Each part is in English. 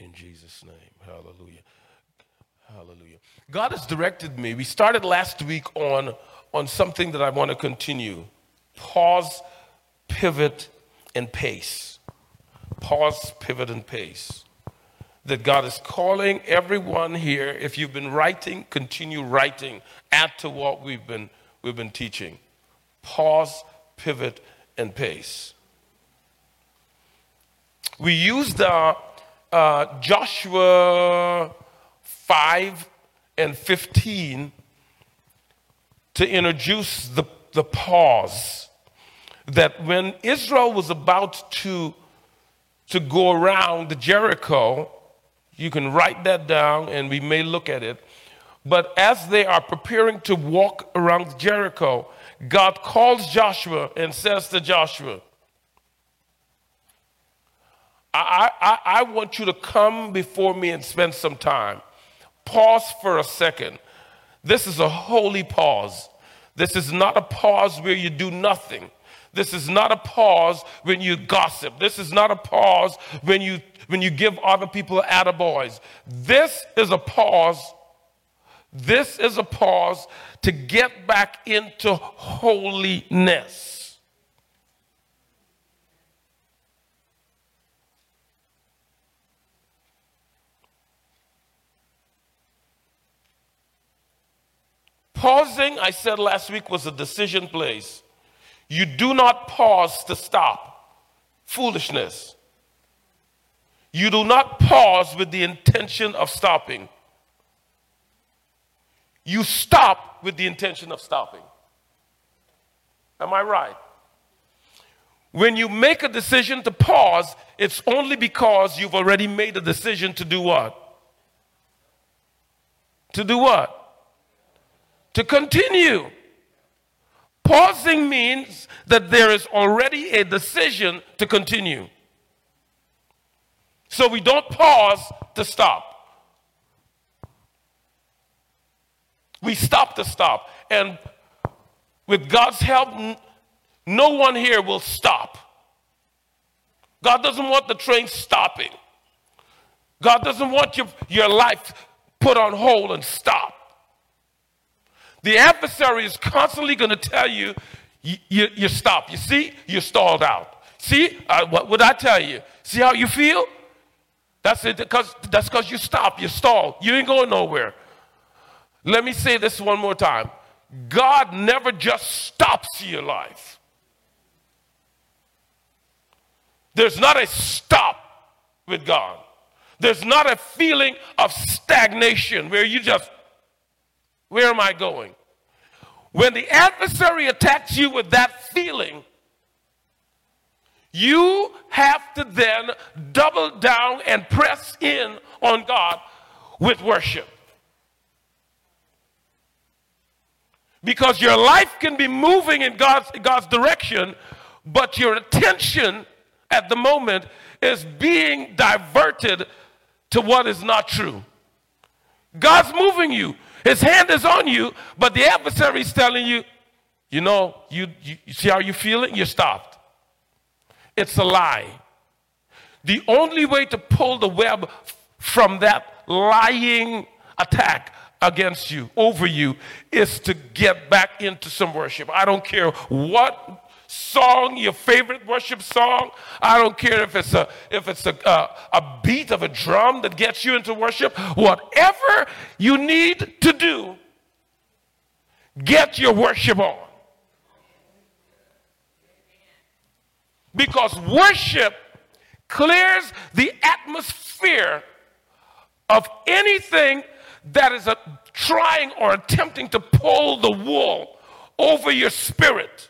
in Jesus' name. Hallelujah. Hallelujah. God has directed me. We started last week on, on something that I want to continue pause, pivot, and pace. Pause, pivot, and pace. That God is calling everyone here. If you've been writing, continue writing. Add to what we've been, we've been teaching. Pause, pivot, and pace. We used uh, uh, Joshua 5 and 15 to introduce the, the pause that when Israel was about to, to go around Jericho, you can write that down and we may look at it. But as they are preparing to walk around Jericho, God calls Joshua and says to Joshua, I, I, I want you to come before me and spend some time. Pause for a second. This is a holy pause. This is not a pause where you do nothing. This is not a pause when you gossip. This is not a pause when you when you give other people attaboys. This is a pause. This is a pause to get back into holiness. Pausing, I said last week, was a decision place. You do not pause to stop. Foolishness. You do not pause with the intention of stopping. You stop with the intention of stopping. Am I right? When you make a decision to pause, it's only because you've already made a decision to do what? To do what? To continue. Pausing means that there is already a decision to continue. So we don't pause to stop. We stop to stop. And with God's help, no one here will stop. God doesn't want the train stopping. God doesn't want your, your life put on hold and stop. The adversary is constantly going to tell you, you, you, stop. You see, you're stalled out. See, uh, what would I tell you? See how you feel? That's it, because that's because you stop, you stall. You ain't going nowhere. Let me say this one more time. God never just stops your life. There's not a stop with God. There's not a feeling of stagnation where you just where am I going? When the adversary attacks you with that feeling, you have to then double down and press in on God with worship. Because your life can be moving in God's, God's direction, but your attention at the moment is being diverted to what is not true. God's moving you. His hand is on you, but the adversary is telling you, you know, you, you, you see how you feel it? You're stopped. It's a lie. The only way to pull the web from that lying attack against you, over you, is to get back into some worship. I don't care what song, your favorite worship song. I don't care if it's a if it's a, a, a beat of a drum that gets you into worship. Whatever you need to do, get your worship on. Because worship clears the atmosphere of anything that is a, trying or attempting to pull the wool over your spirit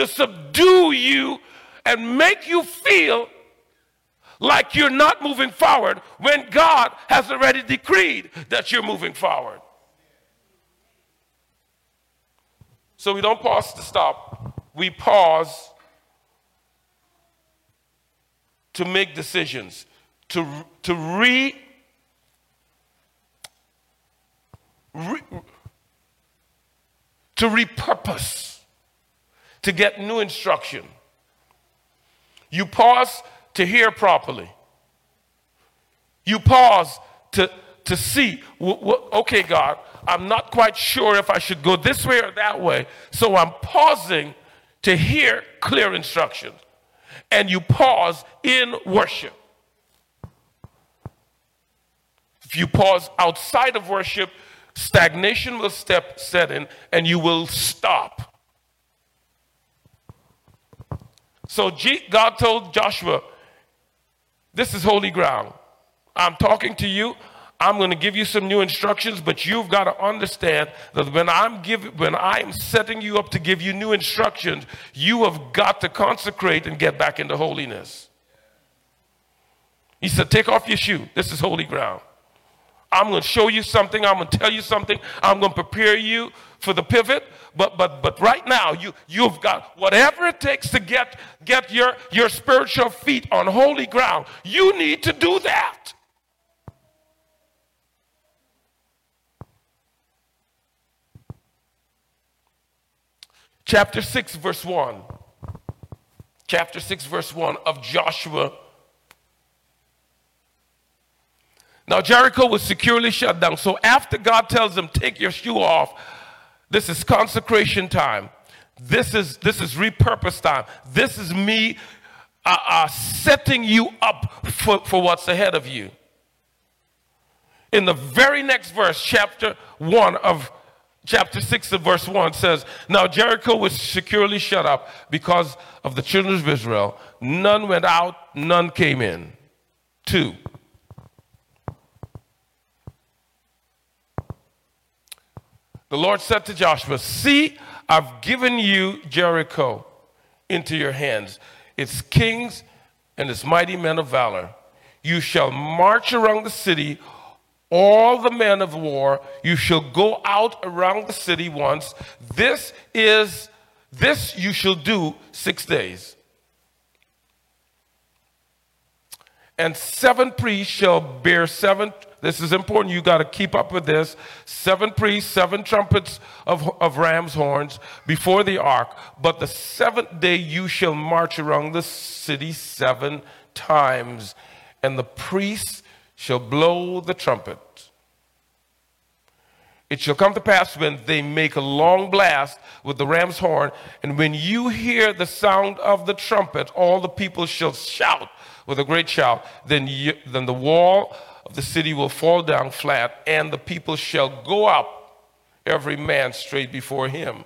to subdue you and make you feel like you're not moving forward when God has already decreed that you're moving forward. So we don't pause to stop, we pause to make decisions, to, to re, re to repurpose to get new instruction. You pause to hear properly. You pause to, to see, okay, God, I'm not quite sure if I should go this way or that way. So I'm pausing to hear clear instruction. And you pause in worship. If you pause outside of worship, stagnation will step set in and you will stop. So God told Joshua, This is holy ground. I'm talking to you. I'm going to give you some new instructions, but you've got to understand that when I'm giving, when I'm setting you up to give you new instructions, you have got to consecrate and get back into holiness. He said, Take off your shoe. This is holy ground. I'm going to show you something. I'm going to tell you something. I'm going to prepare you for the pivot. But but but right now, you you've got whatever it takes to get get your your spiritual feet on holy ground. You need to do that. chapter 6, verse 1. Chapter 6, verse 1 of Joshua. Now, Jericho was securely shut down. So, after God tells them, Take your shoe off, this is consecration time. This is, this is repurpose time. This is me uh, uh, setting you up for, for what's ahead of you. In the very next verse, chapter 1 of chapter 6 of verse 1 says, Now Jericho was securely shut up because of the children of Israel. None went out, none came in. Two. The Lord said to Joshua, See, I've given you Jericho into your hands, its kings and its mighty men of valor. You shall march around the city all the men of war, you shall go out around the city once. This is, this you shall do six days. And seven priests shall bear seven, this is important, you got to keep up with this. Seven priests, seven trumpets of, of ram's horns before the ark. But the seventh day you shall march around the city seven times. And the priests shall blow the trumpet. It shall come to pass when they make a long blast with the ram's horn, and when you hear the sound of the trumpet, all the people shall shout with a great shout. Then, you, then the wall of the city will fall down flat, and the people shall go up, every man straight before him.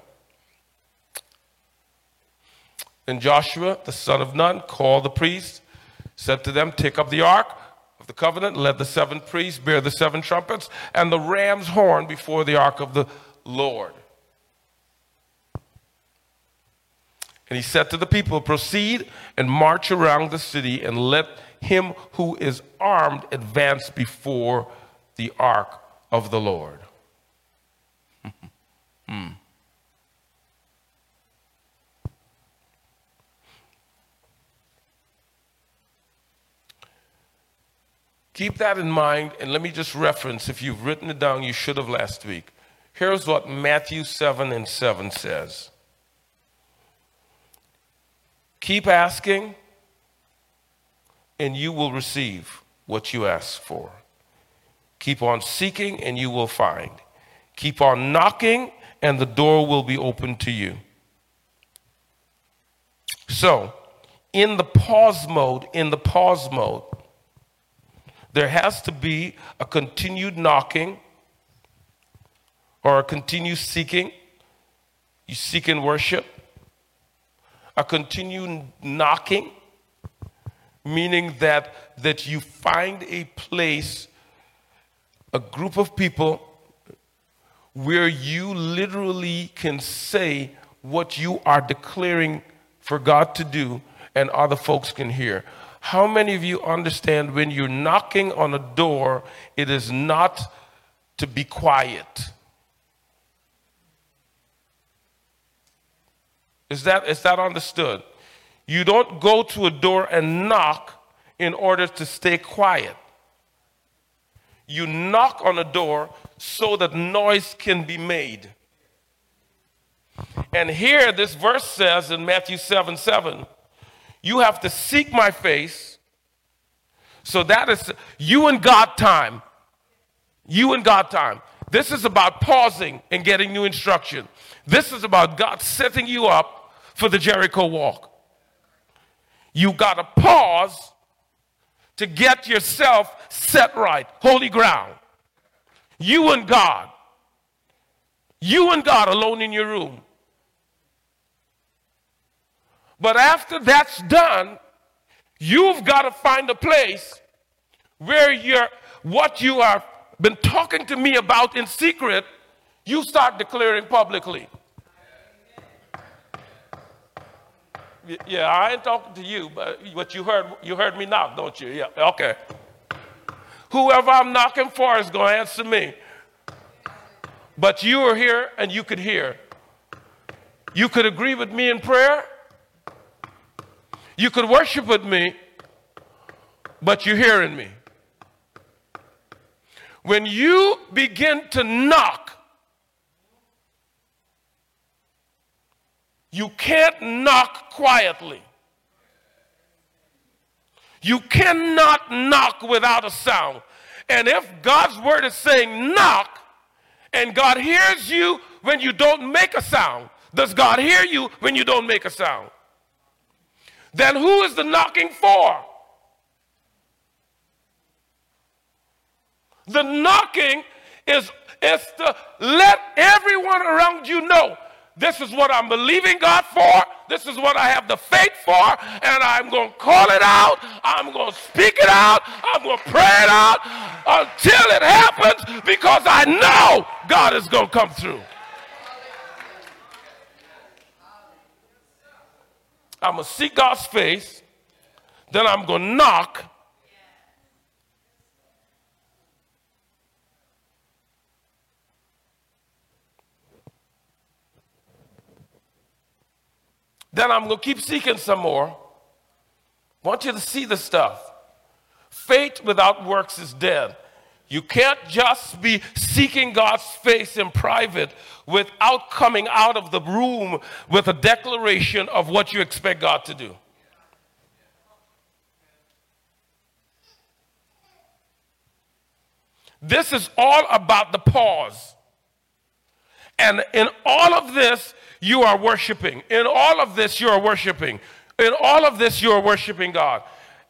Then Joshua, the son of Nun, called the priests, said to them, Take up the ark of the covenant, let the seven priests, bear the seven trumpets, and the ram's horn before the ark of the Lord. And he said to the people, Proceed and march around the city, and let him who is armed advance before the ark of the Lord. hmm. Keep that in mind, and let me just reference if you've written it down, you should have last week. Here's what Matthew 7 and 7 says Keep asking, and you will receive what you ask for. Keep on seeking, and you will find. Keep on knocking, and the door will be open to you. So, in the pause mode, in the pause mode, there has to be a continued knocking or a continued seeking. You seek in worship. A continued knocking, meaning that, that you find a place, a group of people where you literally can say what you are declaring for God to do and other folks can hear. How many of you understand when you're knocking on a door, it is not to be quiet? Is that, is that understood? You don't go to a door and knock in order to stay quiet. You knock on a door so that noise can be made. And here, this verse says in Matthew 7 7, you have to seek my face, So that is you and God time. You and God time. This is about pausing and getting new instruction. This is about God setting you up for the Jericho walk. You got to pause to get yourself set right, holy ground. You and God. You and God alone in your room. But after that's done, you've got to find a place where you're what you have been talking to me about in secret, you start declaring publicly. Yeah, I ain't talking to you, but what you heard you heard me knock, don't you? Yeah, okay. Whoever I'm knocking for is going to answer me. But you are here and you could hear. You could agree with me in prayer. You could worship with me, but you're hearing me. When you begin to knock, you can't knock quietly. You cannot knock without a sound. And if God's word is saying knock, and God hears you when you don't make a sound, does God hear you when you don't make a sound? then who is the knocking for? The knocking is, is to let everyone around you know this is what I'm believing God for. This is what I have the faith for. And I'm going to call it out. I'm going to speak it out. I'm going to pray it out until it happens because I know God is going to come through. I'm going to seek God's face, then I'm going to knock. Then I'm going to keep seeking some more. I want you to see the stuff. Faith without works is dead. You can't just be seeking God's face in private without coming out of the room with a declaration of what you expect God to do. This is all about the pause. And in all of this, you are worshiping. In all of this, you are worshiping. In all of this, you are worshiping God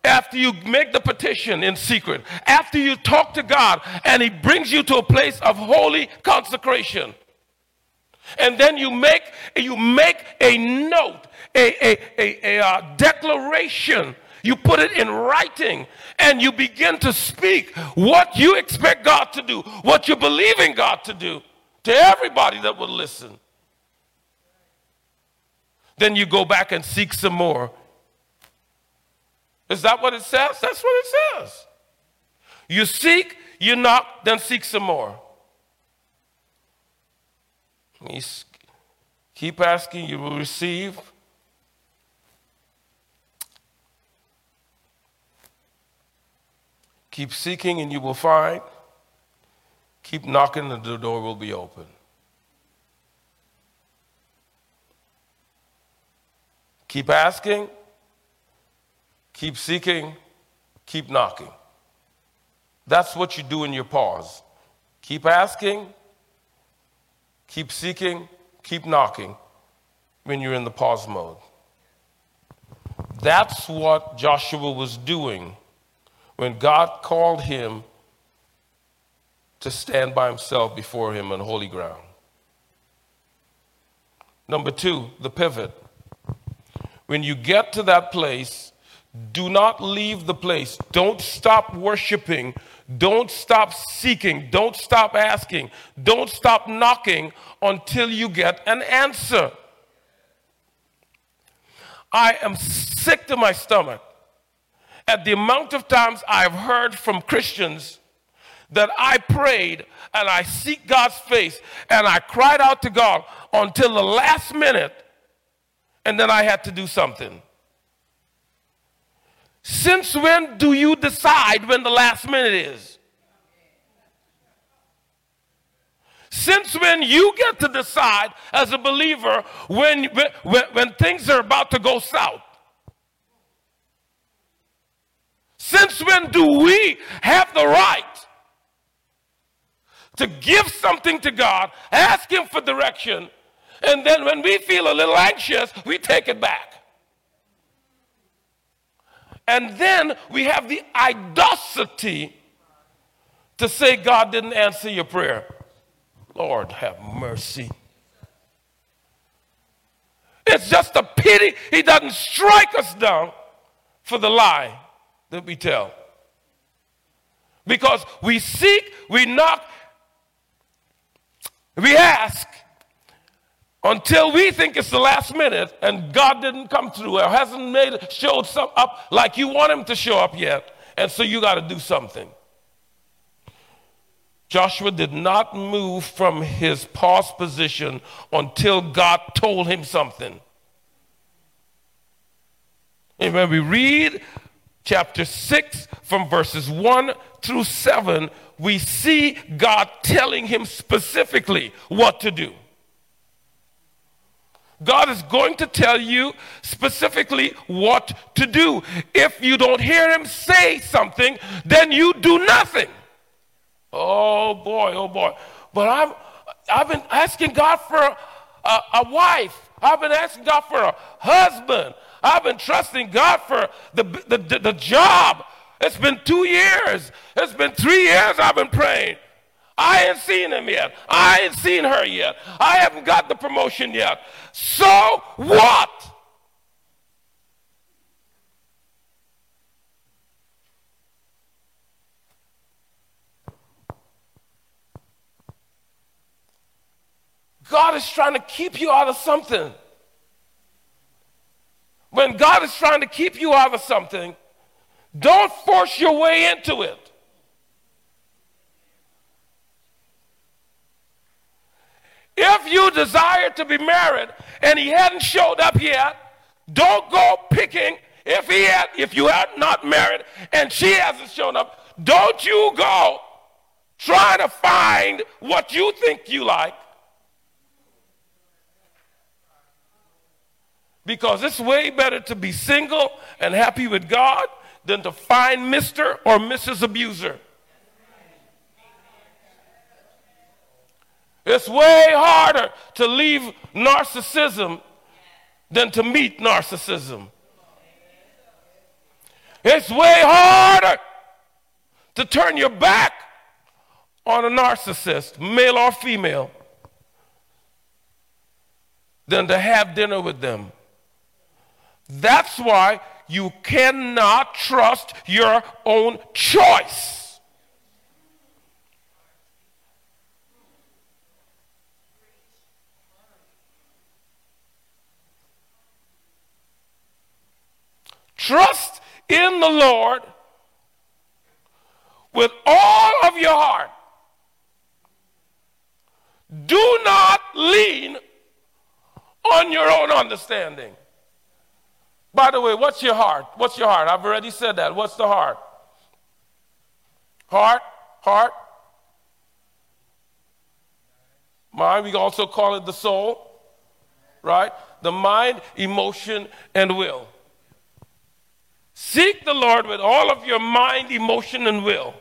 after you make the petition in secret, after you talk to God and He brings you to a place of holy consecration. And then you make, you make a note, a, a, a, a uh, declaration. You put it in writing and you begin to speak what you expect God to do, what you believe in God to do to everybody that will listen. Then you go back and seek some more is that what it says? That's what it says. You seek, you knock, then seek some more. Keep asking, you will receive. Keep seeking, and you will find. Keep knocking, and the door will be open. Keep asking, Keep seeking, keep knocking. That's what you do in your pause. Keep asking, keep seeking, keep knocking when you're in the pause mode. That's what Joshua was doing when God called him to stand by himself before him on holy ground. Number two, the pivot. When you get to that place do not leave the place. Don't stop worshiping. Don't stop seeking. Don't stop asking. Don't stop knocking until you get an answer. I am sick to my stomach at the amount of times I've heard from Christians that I prayed and I seek God's face and I cried out to God until the last minute and then I had to do something. Since when do you decide when the last minute is? Since when you get to decide as a believer when, when, when things are about to go south? Since when do we have the right to give something to God, ask Him for direction, and then when we feel a little anxious, we take it back? And then we have the audacity to say God didn't answer your prayer. Lord, have mercy. It's just a pity he doesn't strike us down for the lie that we tell. Because we seek, we knock, we ask until we think it's the last minute and God didn't come through or hasn't made showed some up like you want him to show up yet. And so you got to do something. Joshua did not move from his pause position until God told him something. And when we read chapter 6 from verses 1 through 7, we see God telling him specifically what to do. God is going to tell you specifically what to do. If you don't hear him say something, then you do nothing. Oh boy, oh boy. But I've, I've been asking God for a, a, a wife. I've been asking God for a husband. I've been trusting God for the, the, the, the job. It's been two years. It's been three years I've been praying. I ain't seen him yet. I ain't seen her yet. I haven't got the promotion yet. So what? God is trying to keep you out of something. When God is trying to keep you out of something, don't force your way into it. If you desire to be married and he hadn't showed up yet, don't go picking if he had if you are not married and she hasn't shown up, don't you go trying to find what you think you like. Because it's way better to be single and happy with God than to find Mr. or Mrs. Abuser. It's way harder to leave narcissism than to meet narcissism. It's way harder to turn your back on a narcissist, male or female, than to have dinner with them. That's why you cannot trust your own choice. Trust in the Lord with all of your heart. Do not lean on your own understanding. By the way, what's your heart? What's your heart? I've already said that. What's the heart? Heart, heart. Mind, we also call it the soul, right? The mind, emotion, and will. Seek the Lord with all of your mind, emotion, and will.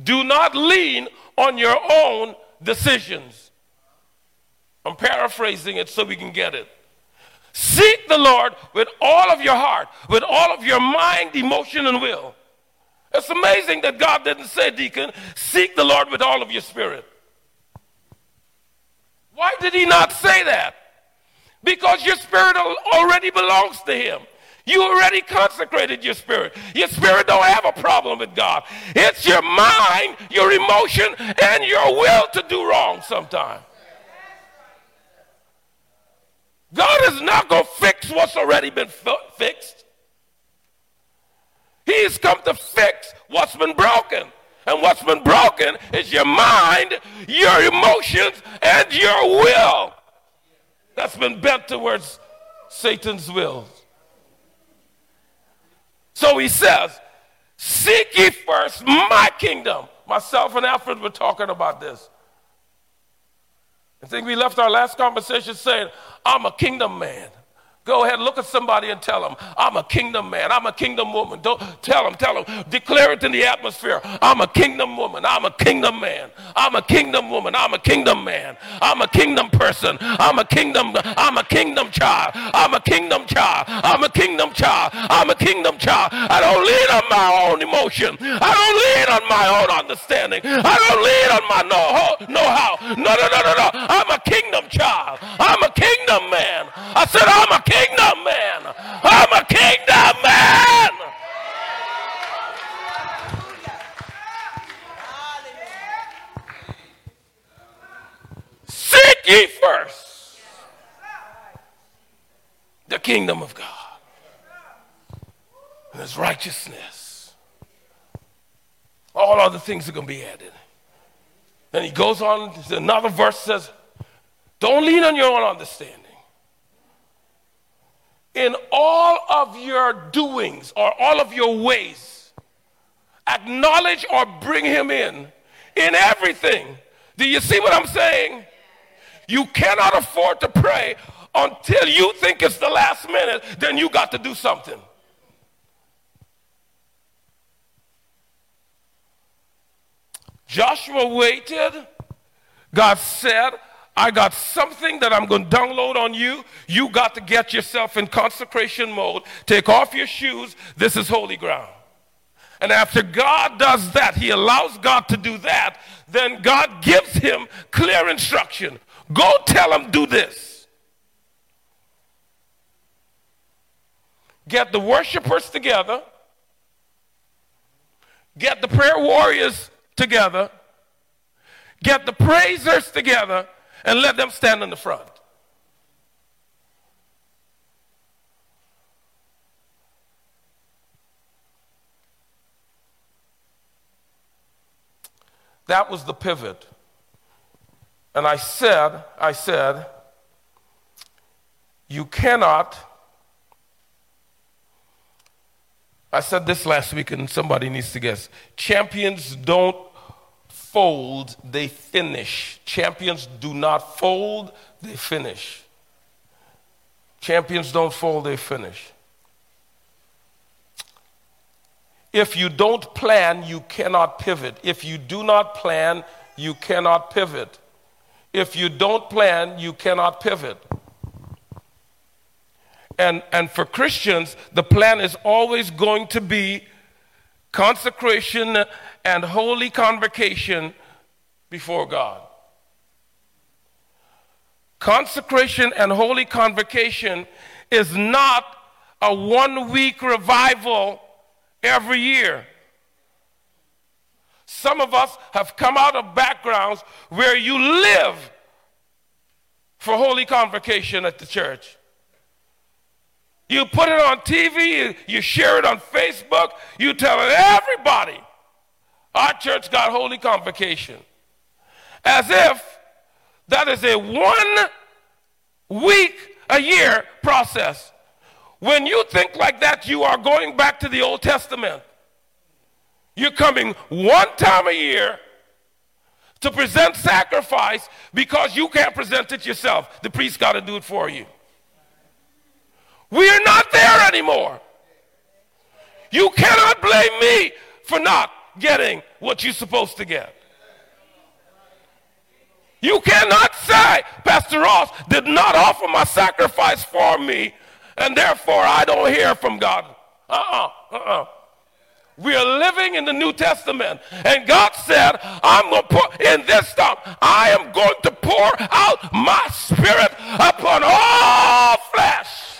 Do not lean on your own decisions. I'm paraphrasing it so we can get it. Seek the Lord with all of your heart, with all of your mind, emotion, and will. It's amazing that God didn't say, Deacon, seek the Lord with all of your spirit. Why did he not say that? Because your spirit already belongs to him. You already consecrated your spirit. Your spirit don't have a problem with God. It's your mind, your emotion, and your will to do wrong sometimes. God is not going to fix what's already been fixed. He's come to fix what's been broken. And what's been broken is your mind, your emotions, and your will. That's been bent towards Satan's will. So he says, Seek ye first my kingdom. Myself and Alfred were talking about this. I think we left our last conversation saying, I'm a kingdom man. Go ahead, look at somebody and tell them, I'm a kingdom man. I'm a kingdom woman. Don't tell them, tell them. Declare it in the atmosphere. I'm a kingdom woman. I'm a kingdom man. I'm a kingdom woman. I'm a kingdom man. I'm a kingdom person. I'm a kingdom, I'm a kingdom child. I'm a kingdom child. I'm a kingdom child. I'm a kingdom child. I don't lean on my own emotion. I don't lean on my own understanding. I don't lean on my know, know-how. No, no, no, no, no. I'm a kingdom child. I'm a kingdom man. I said, I'm kingdom man. I'm a kingdom man. Seek ye first the kingdom of God and his righteousness. All other things are going to be added. And he goes on, another verse says, Don't lean on your own understanding in all of your doings or all of your ways, acknowledge or bring him in in everything. Do you see what I'm saying? You cannot afford to pray until you think it's the last minute, then you got to do something. Joshua waited. God said, I got something that I'm going to download on you. You got to get yourself in consecration mode. Take off your shoes. This is holy ground. And after God does that, He allows God to do that, then God gives him clear instruction. Go tell him, do this. Get the worshipers together, get the prayer warriors together, get the praisers together, and let them stand in the front. That was the pivot. And I said, I said, you cannot. I said this last week, and somebody needs to guess. Champions don't fold, they finish. Champions do not fold, they finish. Champions don't fold, they finish. If you don't plan, you cannot pivot. If you do not plan, you cannot pivot. If you don't plan, you cannot pivot. And, and for Christians, the plan is always going to be consecration and holy convocation before God. Consecration and holy convocation is not a one week revival every year. Some of us have come out of backgrounds where you live for holy convocation at the church. You put it on TV, you, you share it on Facebook, you tell everybody our church got holy convocation. As if that is a one week a year process. When you think like that, you are going back to the Old Testament. You're coming one time a year to present sacrifice because you can't present it yourself. The priest got to do it for you. We are not there anymore. You cannot blame me for not getting what you're supposed to get. You cannot say, Pastor Ross did not offer my sacrifice for me, and therefore I don't hear from God. Uh uh-uh, uh, uh-uh. We are living in the New Testament, and God said, I'm going to put in this time, I am going to pour out my spirit upon all flesh.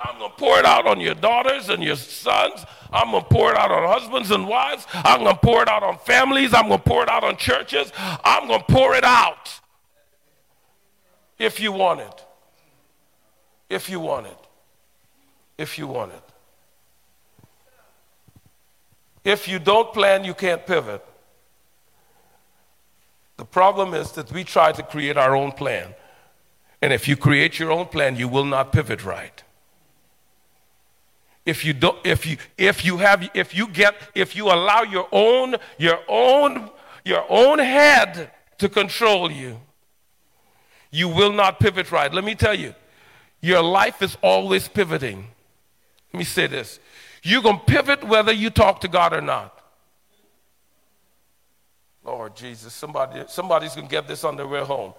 I'm going to pour it out on your daughters and your sons. I'm going to pour it out on husbands and wives. I'm going to pour it out on families. I'm going to pour it out on churches. I'm going to pour it out if you want it. If you want it. If you want it. If you don't plan, you can't pivot. The problem is that we try to create our own plan. And if you create your own plan, you will not pivot right if you don't if you if you have if you get if you allow your own your own your own head to control you you will not pivot right. Let me tell you, your life is always pivoting. Let me say this you're going to pivot whether you talk to God or not. Lord Jesus, somebody, somebody's going to get this on their way home.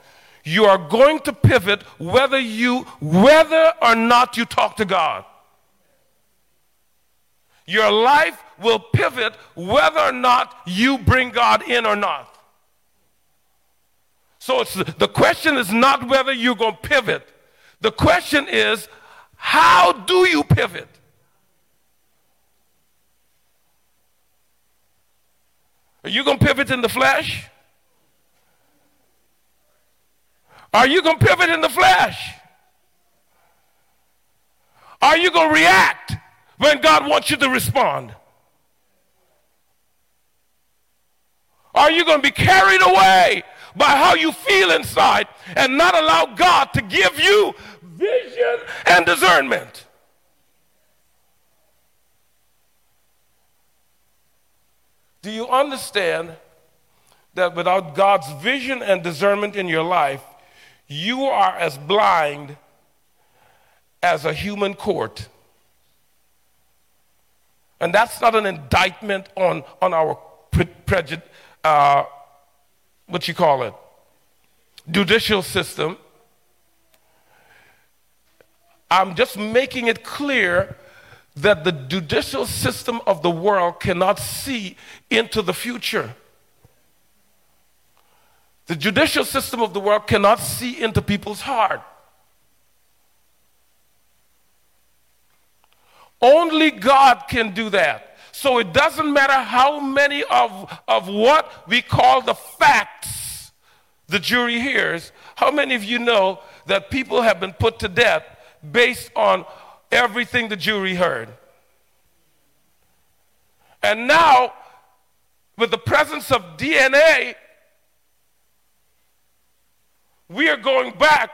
You are going to pivot whether you, whether or not you talk to God. Your life will pivot whether or not you bring God in or not. So the question is not whether you're going to pivot. The question is, how do you pivot? Are you going to pivot in the flesh? Are you going to pivot in the flesh? Are you going to react when God wants you to respond? Are you going to be carried away by how you feel inside and not allow God to give you vision and discernment? Do you understand that without God's vision and discernment in your life, you are as blind as a human court? And that's not an indictment on, on our pre- prejudice, uh, what you call it, judicial system. I'm just making it clear that the judicial system of the world cannot see into the future. The judicial system of the world cannot see into people's heart. Only God can do that. So it doesn't matter how many of, of what we call the facts the jury hears. How many of you know that people have been put to death based on everything the jury heard. And now, with the presence of DNA, we are going back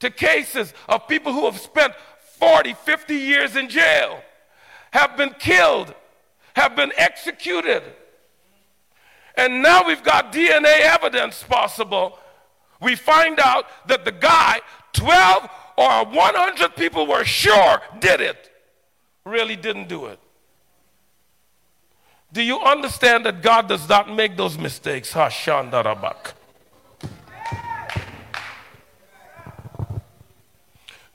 to cases of people who have spent 40, 50 years in jail, have been killed, have been executed. And now we've got DNA evidence possible. We find out that the guy, 12 or 100 people were sure did it, really didn't do it. Do you understand that God does not make those mistakes? Hashandarabak.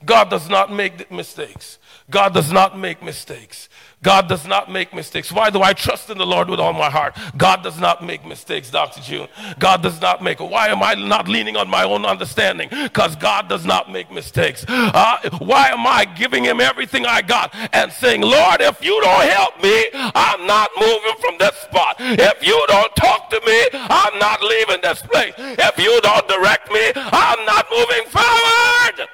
God does not make mistakes. God does not make mistakes. God does not make mistakes. Why do I trust in the Lord with all my heart? God does not make mistakes, Dr. June. God does not make. Why am I not leaning on my own understanding? Because God does not make mistakes. Uh, why am I giving him everything I got and saying, Lord, if you don't help me, I'm not moving from this spot. If you don't talk to me, I'm not leaving this place. If you don't direct me, I'm not moving forward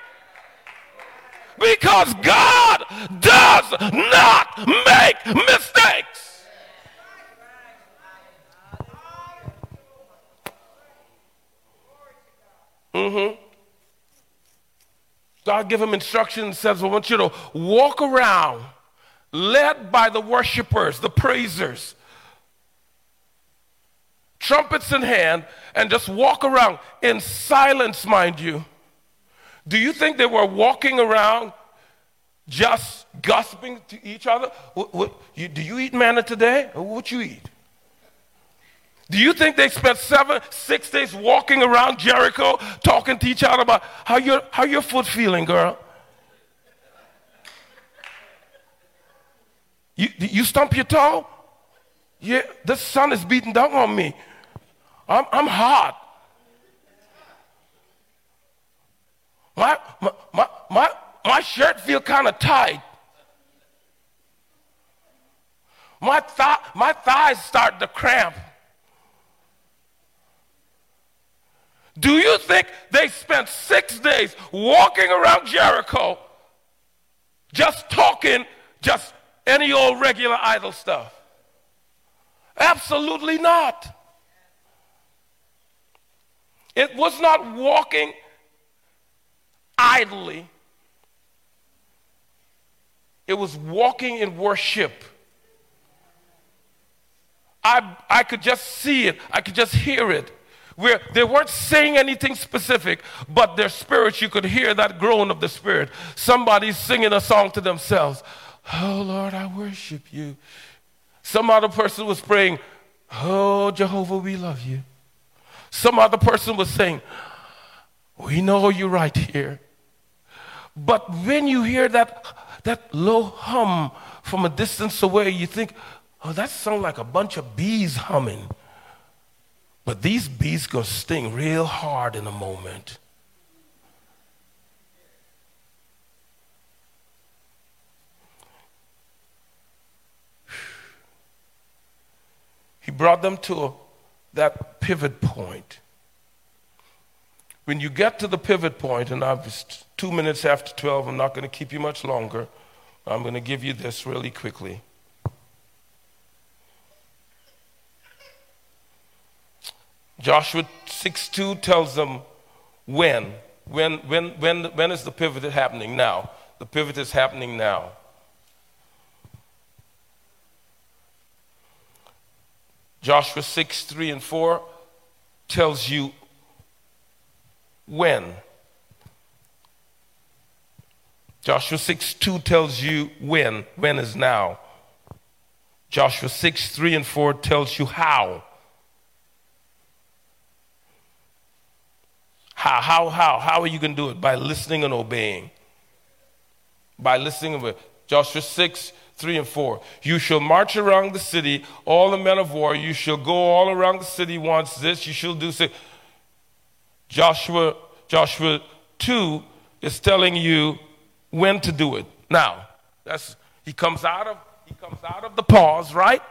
because God does not make mistakes. Mm-hmm. God give him instructions and says, I want you to walk around led by the worshipers, the praisers, trumpets in hand, and just walk around in silence, mind you do you think they were walking around just gossiping to each other? What, what, you, do you eat manna today? What you eat? Do you think they spent seven, six days walking around Jericho talking to each other about how your, how your foot feeling, girl? You, you stump your toe? Yeah, the sun is beating down on me. I'm, I'm hot. My, my, my, my shirt feel kind of tight. My, thigh, my thighs start to cramp. Do you think they spent six days walking around Jericho just talking just any old regular idle stuff? Absolutely not. It was not walking idly, it was walking in worship. I, I could just see it, I could just hear it. where they weren't saying anything specific, but their spirits, you could hear that groan of the spirit. Somebody's singing a song to themselves. Oh Lord, I worship you. Some other person was praying, Oh Jehovah, we love you. Some other person was saying, We know you're right here. But when you hear that, that low hum from a distance away, you think, Oh, that sounds like a bunch of bees humming. But these bees gonna sting real hard in a moment. He brought them to that pivot point. When you get to the pivot point, and I've two minutes after 12, I'm not going to keep you much longer. I'm going to give you this really quickly. Joshua 6 2 tells them when. When, when, when, when is the pivot happening now? The pivot is happening now. Joshua 6 3 and 4 tells you when. Joshua 6 2 tells you when. When is now. Joshua 6 3 and 4 tells you how. How, how, how? How are you going to do it? By listening and obeying. By listening and obeying. Joshua 6, 3 and 4. You shall march around the city, all the men of war. You shall go all around the city once this. You shall do so. Joshua, Joshua 2 is telling you when to do it. Now, that's he comes out of he comes out of the pause, right?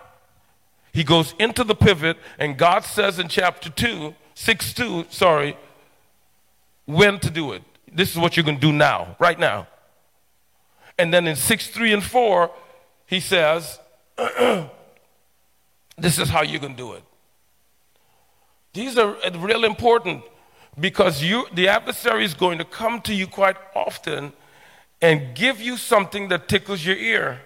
He goes into the pivot, and God says in chapter 2, 6 2, sorry, when to do it. This is what you're going to do now, right now. And then in 6, 3, and 4, he says, This is how going to do it. These are real important because you, the adversary is going to come to you quite often and give you something that tickles your ear,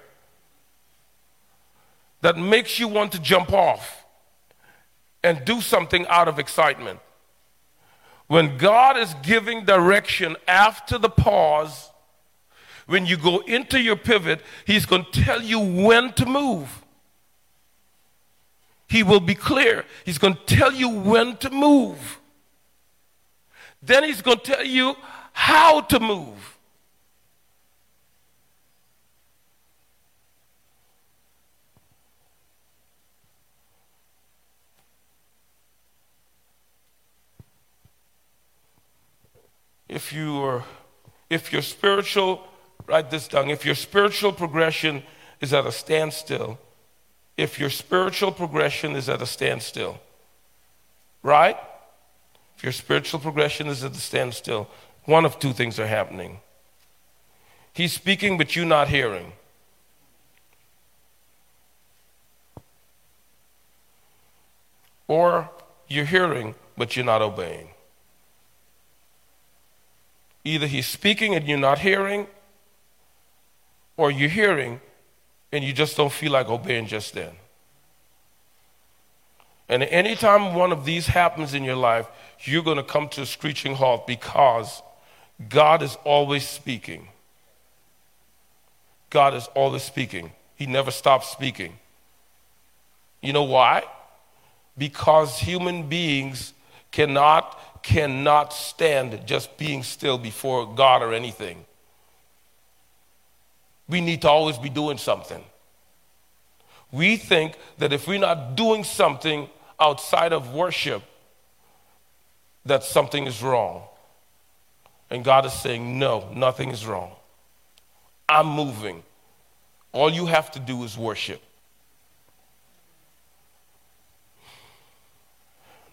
that makes you want to jump off and do something out of excitement. When God is giving direction after the pause, when you go into your pivot, He's going to tell you when to move. He will be clear. He's going to tell you when to move. Then He's going to tell you how to move. if you are, if your spiritual, write this down, if your spiritual progression is at a standstill, if your spiritual progression is at a standstill, right? If your spiritual progression is at a standstill, one of two things are happening. He's speaking, but you're not hearing. Or you're hearing, but you're not obeying. Either he's speaking and you're not hearing, or you're hearing and you just don't feel like obeying just then. And anytime one of these happens in your life, you're going to come to a screeching halt because God is always speaking. God is always speaking. He never stops speaking. You know why? Because human beings cannot cannot stand just being still before God or anything. We need to always be doing something. We think that if we're not doing something outside of worship, that something is wrong. And God is saying, no, nothing is wrong. I'm moving. All you have to do is worship.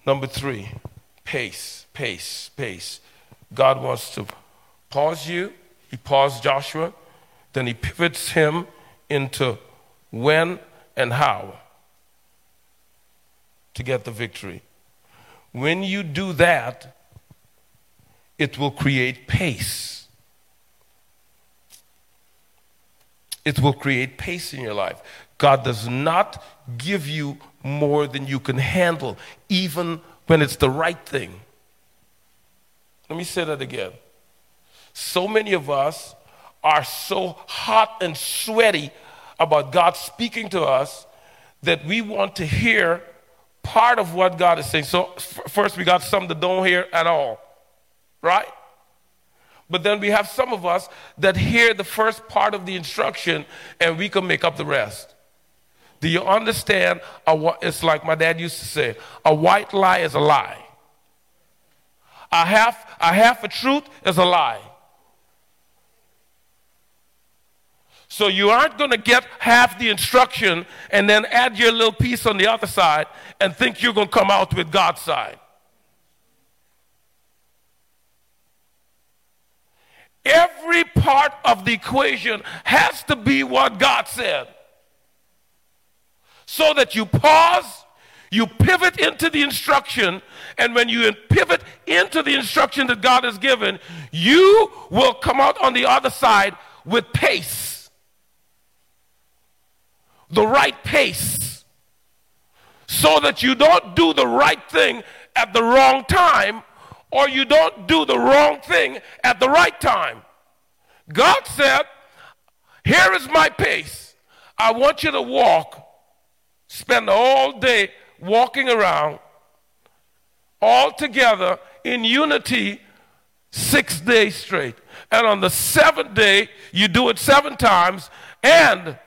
Number three, pace, pace, pace. God wants to pause you. He paused Joshua, then he pivots him into when and how to get the victory. When you do that, it will create pace. It will create pace in your life. God does not give you more than you can handle, even when it's the right thing. Let me say that again. So many of us are so hot and sweaty about God speaking to us that we want to hear part of what God is saying. So, first, we got some that don't hear at all, right? But then we have some of us that hear the first part of the instruction and we can make up the rest. Do you understand? A, It's like my dad used to say a white lie is a lie, a half, a half a truth is a lie. So you aren't going to get half the instruction and then add your little piece on the other side and think you're going to come out with God's side. Every part of the equation has to be what God said. So that you pause, you pivot into the instruction, and when you pivot into the instruction that God has given, you will come out on the other side with pace the right pace so that you don't do the right thing at the wrong time or you don't do the wrong thing at the right time. God said, Here is my pace. I want you to walk, spend all day walking around, all together in unity, six days straight. And on the seventh day, you do it seven times, and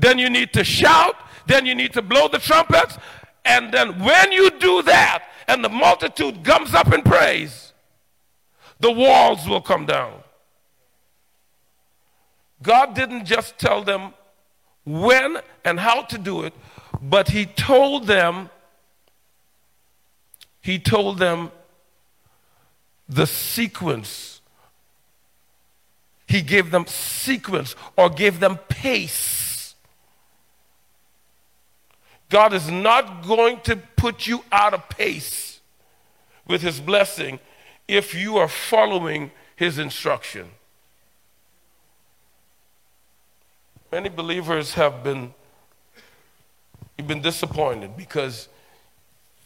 then you need to shout, then you need to blow the trumpets, and then when you do that, and the multitude comes up in praise, the walls will come down. God didn't just tell them when and how to do it, but He told them, He told them the sequence. He gave them sequence or gave them pace God is not going to put you out of pace with his blessing if you are following his instruction. Many believers have been you've been disappointed because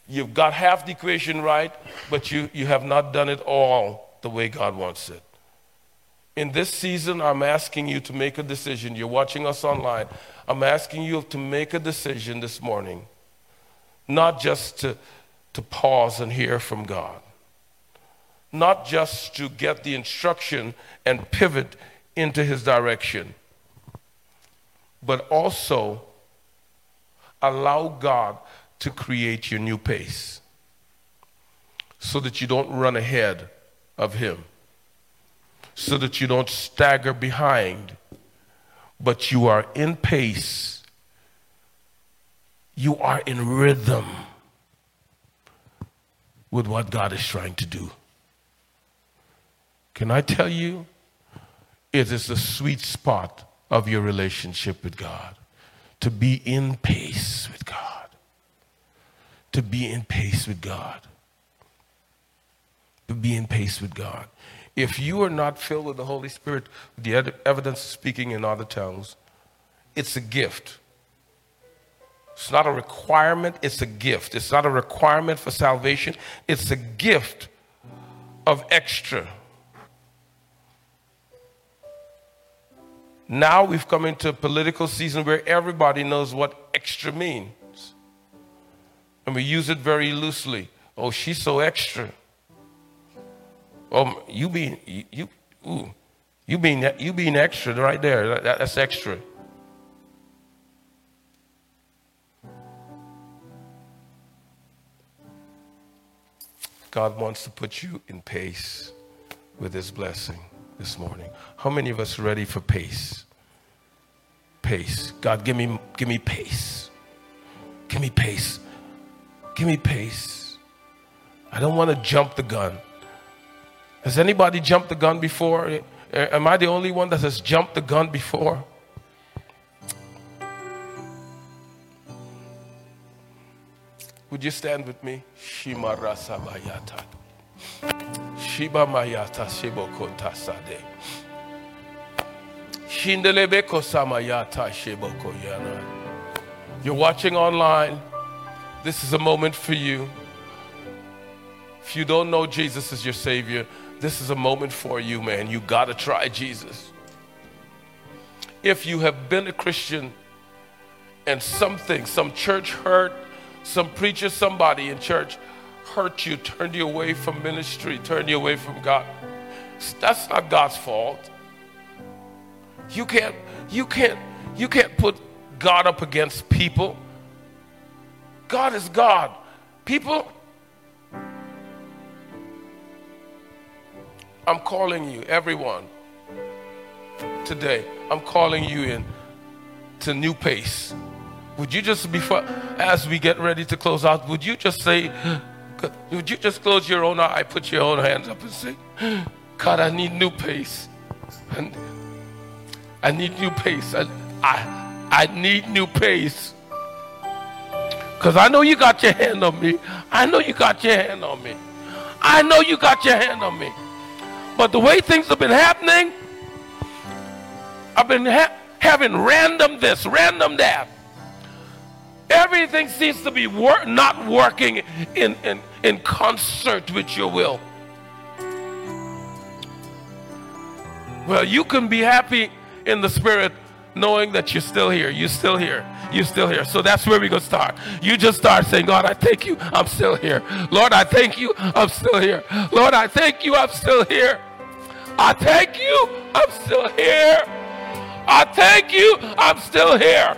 you've got half the equation right, but you, you have not done it all the way God wants it. In this season, I'm asking you to make a decision. You're watching us online. I'm asking you to make a decision this morning, not just to, to pause and hear from God, not just to get the instruction and pivot into His direction, but also allow God to create your new pace so that you don't run ahead of Him, so that you don't stagger behind but you are in pace. You are in rhythm with what God is trying to do. Can I tell you? It is the sweet spot of your relationship with God to be in pace with God. To be in pace with God. To be in pace with God. If you are not filled with the Holy Spirit, the evidence of speaking in other tongues, it's a gift. It's not a requirement, it's a gift. It's not a requirement for salvation, it's a gift of extra. Now we've come into a political season where everybody knows what extra means. And we use it very loosely. Oh, she's so extra. Oh, you being you, you ooh, you being you being extra right there. That, that's extra. God wants to put you in pace with His blessing this morning. How many of us ready for pace? Pace. God, give me, give me pace. Give me pace. Give me pace. I don't want to jump the gun. Has anybody jumped the gun before? Uh, am I the only one that has jumped the gun before? Would you stand with me? Shima rasa bayata. Shiba mayata shiboko sade. Shindelebeko samayata shiboko yana. You're watching online. This is a moment for you. If you don't know Jesus as your Savior, this is a moment for you, man. You got to try Jesus. If you have been a Christian and something, some church hurt, some preacher, somebody in church hurt you, turned you away from ministry, turned you away from God, that's not God's fault. You can't, you can't, you can't put God up against people. God is God. People, I'm calling you, everyone, today. I'm calling you in to new pace. Would you just before as we get ready to close out, would you just say, would you just close your own eye, put your own hands up and say, God, I need new pace. And I need new pace. I, I, I need new pace. Because I know you got your hand on me. I know you got your hand on me. I know you got your hand on me. But the way things have been happening, I've been ha- having random this, random that. Everything seems to be wor- not working in, in, in concert with your will. Well, you can be happy in the spirit knowing that you're still here. You're still here. You're still here. So that's where going to start. You just start saying, God, I thank you. I'm still here. Lord, I thank you. I'm still here. Lord, I thank you. I'm still here. I thank you. I'm still here. I thank you. I'm still here.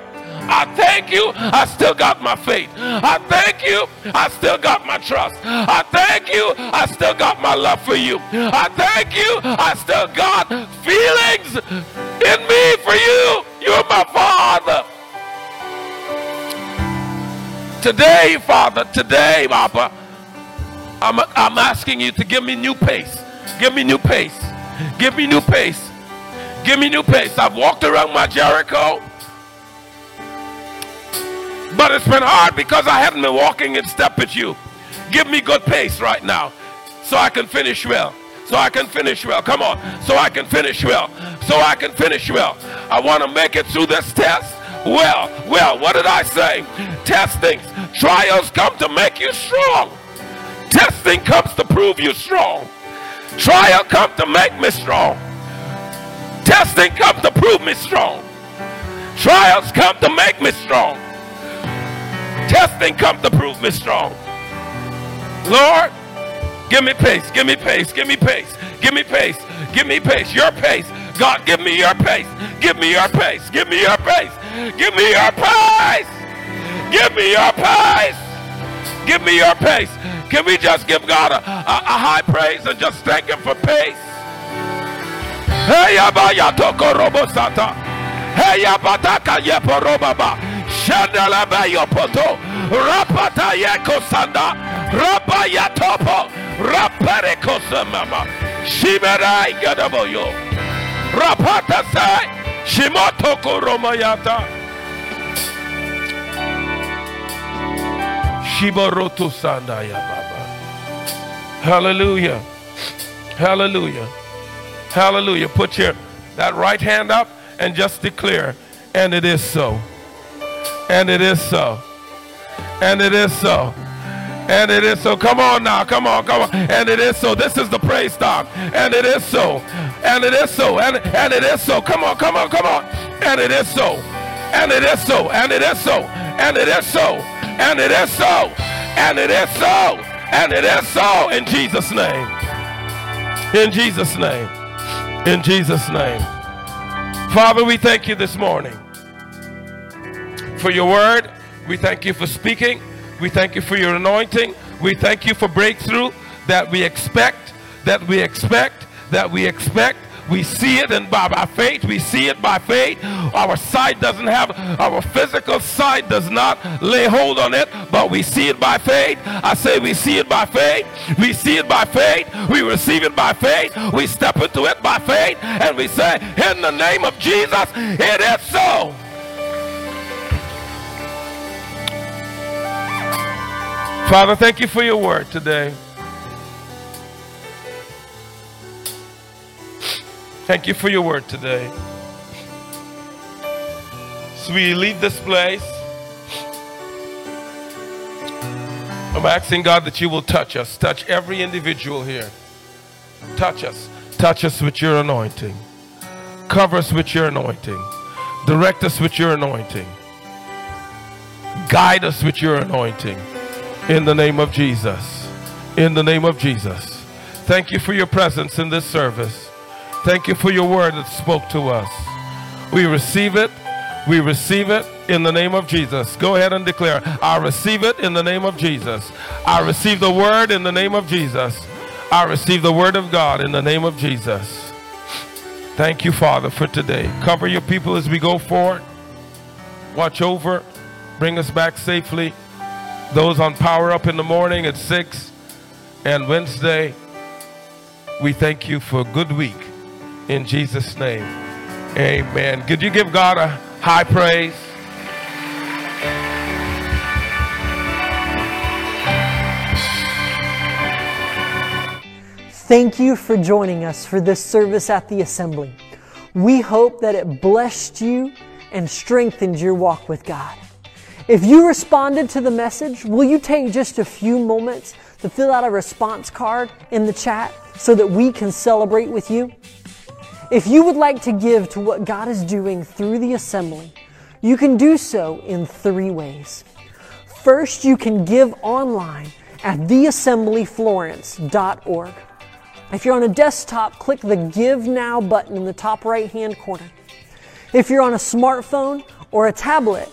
I thank you. I still got my faith. I thank you. I still got my trust. I thank you. I still got my love for you. I thank you. I still got feelings in me for you. You're my Father. Today, Father, today, Papa, I'm, I'm asking you to give me new pace. Give me new pace. Give me new pace. Give me new pace. I've walked around my Jericho. But it's been hard because I haven't been walking in step with you. Give me good pace right now so I can finish well. So I can finish well. Come on. So I can finish well. So I can finish well. I want to make it through this test. Well, well, what did I say? Testings, trials come to make you strong. Testing comes to prove you strong. Trial comes to make me strong. Testing comes to prove me strong. Trials come to make me strong. Testing come to prove me strong. Lord, give me pace, give me pace, give me pace, give me pace, give me pace, your pace. God, give me your pace, give me your pace, give me your pace, give me your pace, give me your pace, give me your pace. Can we just give God a, a, a high praise and just thank Him for pace? Hey, Abayatoko Robosata. Hey, Abataka Yeporobaba. Shandala Bayopoto, Rapata Yakosanda, Rabaya Topo, Rapareko Samama, Shimerai Gadaboyo, Rapata Sai, Shimotoko Romayata, Shiboroto Sandaya Baba. Hallelujah. Hallelujah. Hallelujah. Put your that right hand up and just declare, and it is so. And it is so. And it is so. And it is so. Come on now. Come on. Come on. And it is so. This is the praise time. And it is so. And it is so. And, and it is so. Come on. Come on. Come on. And it is so. And it is so. And it is so. And it is so. And it is so. And it is so. And it is so. In Jesus' name. In Jesus' name. In Jesus' name. Father, we thank you this morning for your word. We thank you for speaking. We thank you for your anointing. We thank you for breakthrough that we expect, that we expect, that we expect. We see it and by, by faith. We see it by faith. Our sight doesn't have, our physical sight does not lay hold on it, but we see it by faith. I say we see it by faith. We see it by faith. We receive it by faith. We step into it by faith. And we say, in the name of Jesus, it is so. Father, thank you for your word today. Thank you for your word today. So we leave this place. I'm asking God that you will touch us, touch every individual here. Touch us. Touch us with your anointing. Cover us with your anointing. Direct us with your anointing. Guide us with your anointing. In the name of Jesus. In the name of Jesus. Thank you for your presence in this service. Thank you for your word that spoke to us. We receive it. We receive it in the name of Jesus. Go ahead and declare, I receive it in the name of Jesus. I receive the word in the name of Jesus. I receive the word of God in the name of Jesus. Thank you, Father, for today. Cover your people as we go forward. Watch over. Bring us back safely. Those on Power Up in the morning at 6 and Wednesday, we thank you for a good week. In Jesus' name, amen. Could you give God a high praise? Thank you for joining us for this service at the assembly. We hope that it blessed you and strengthened your walk with God. If you responded to the message, will you take just a few moments to fill out a response card in the chat so that we can celebrate with you? If you would like to give to what God is doing through the assembly, you can do so in three ways. First, you can give online at theassemblyflorence.org. If you're on a desktop, click the Give Now button in the top right hand corner. If you're on a smartphone or a tablet,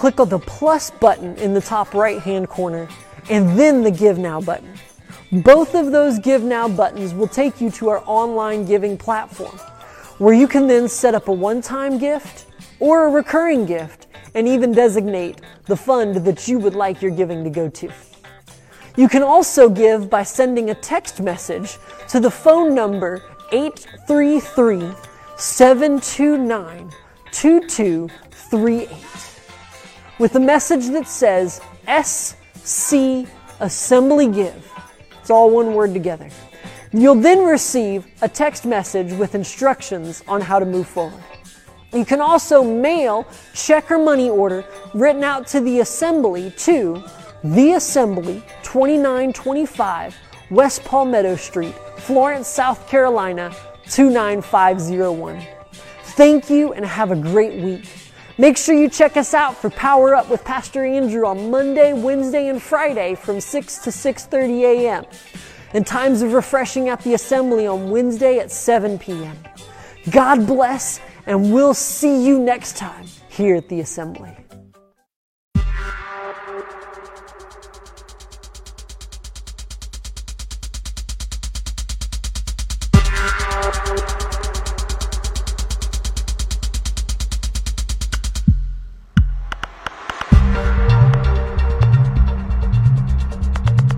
click on the plus button in the top right hand corner and then the Give Now button. Both of those Give Now buttons will take you to our online giving platform where you can then set up a one time gift or a recurring gift and even designate the fund that you would like your giving to go to. You can also give by sending a text message to the phone number 833 729 2238 with a message that says SC Assembly Give. It's all one word together. You'll then receive a text message with instructions on how to move forward. You can also mail check or money order written out to the assembly to the Assembly, 2925 West Palmetto Street, Florence, South Carolina, 29501. Thank you and have a great week. Make sure you check us out for Power Up with Pastor Andrew on Monday, Wednesday, and Friday from 6 to 6:30 a.m. and times of refreshing at the assembly on Wednesday at 7 p.m. God bless and we'll see you next time here at the assembly.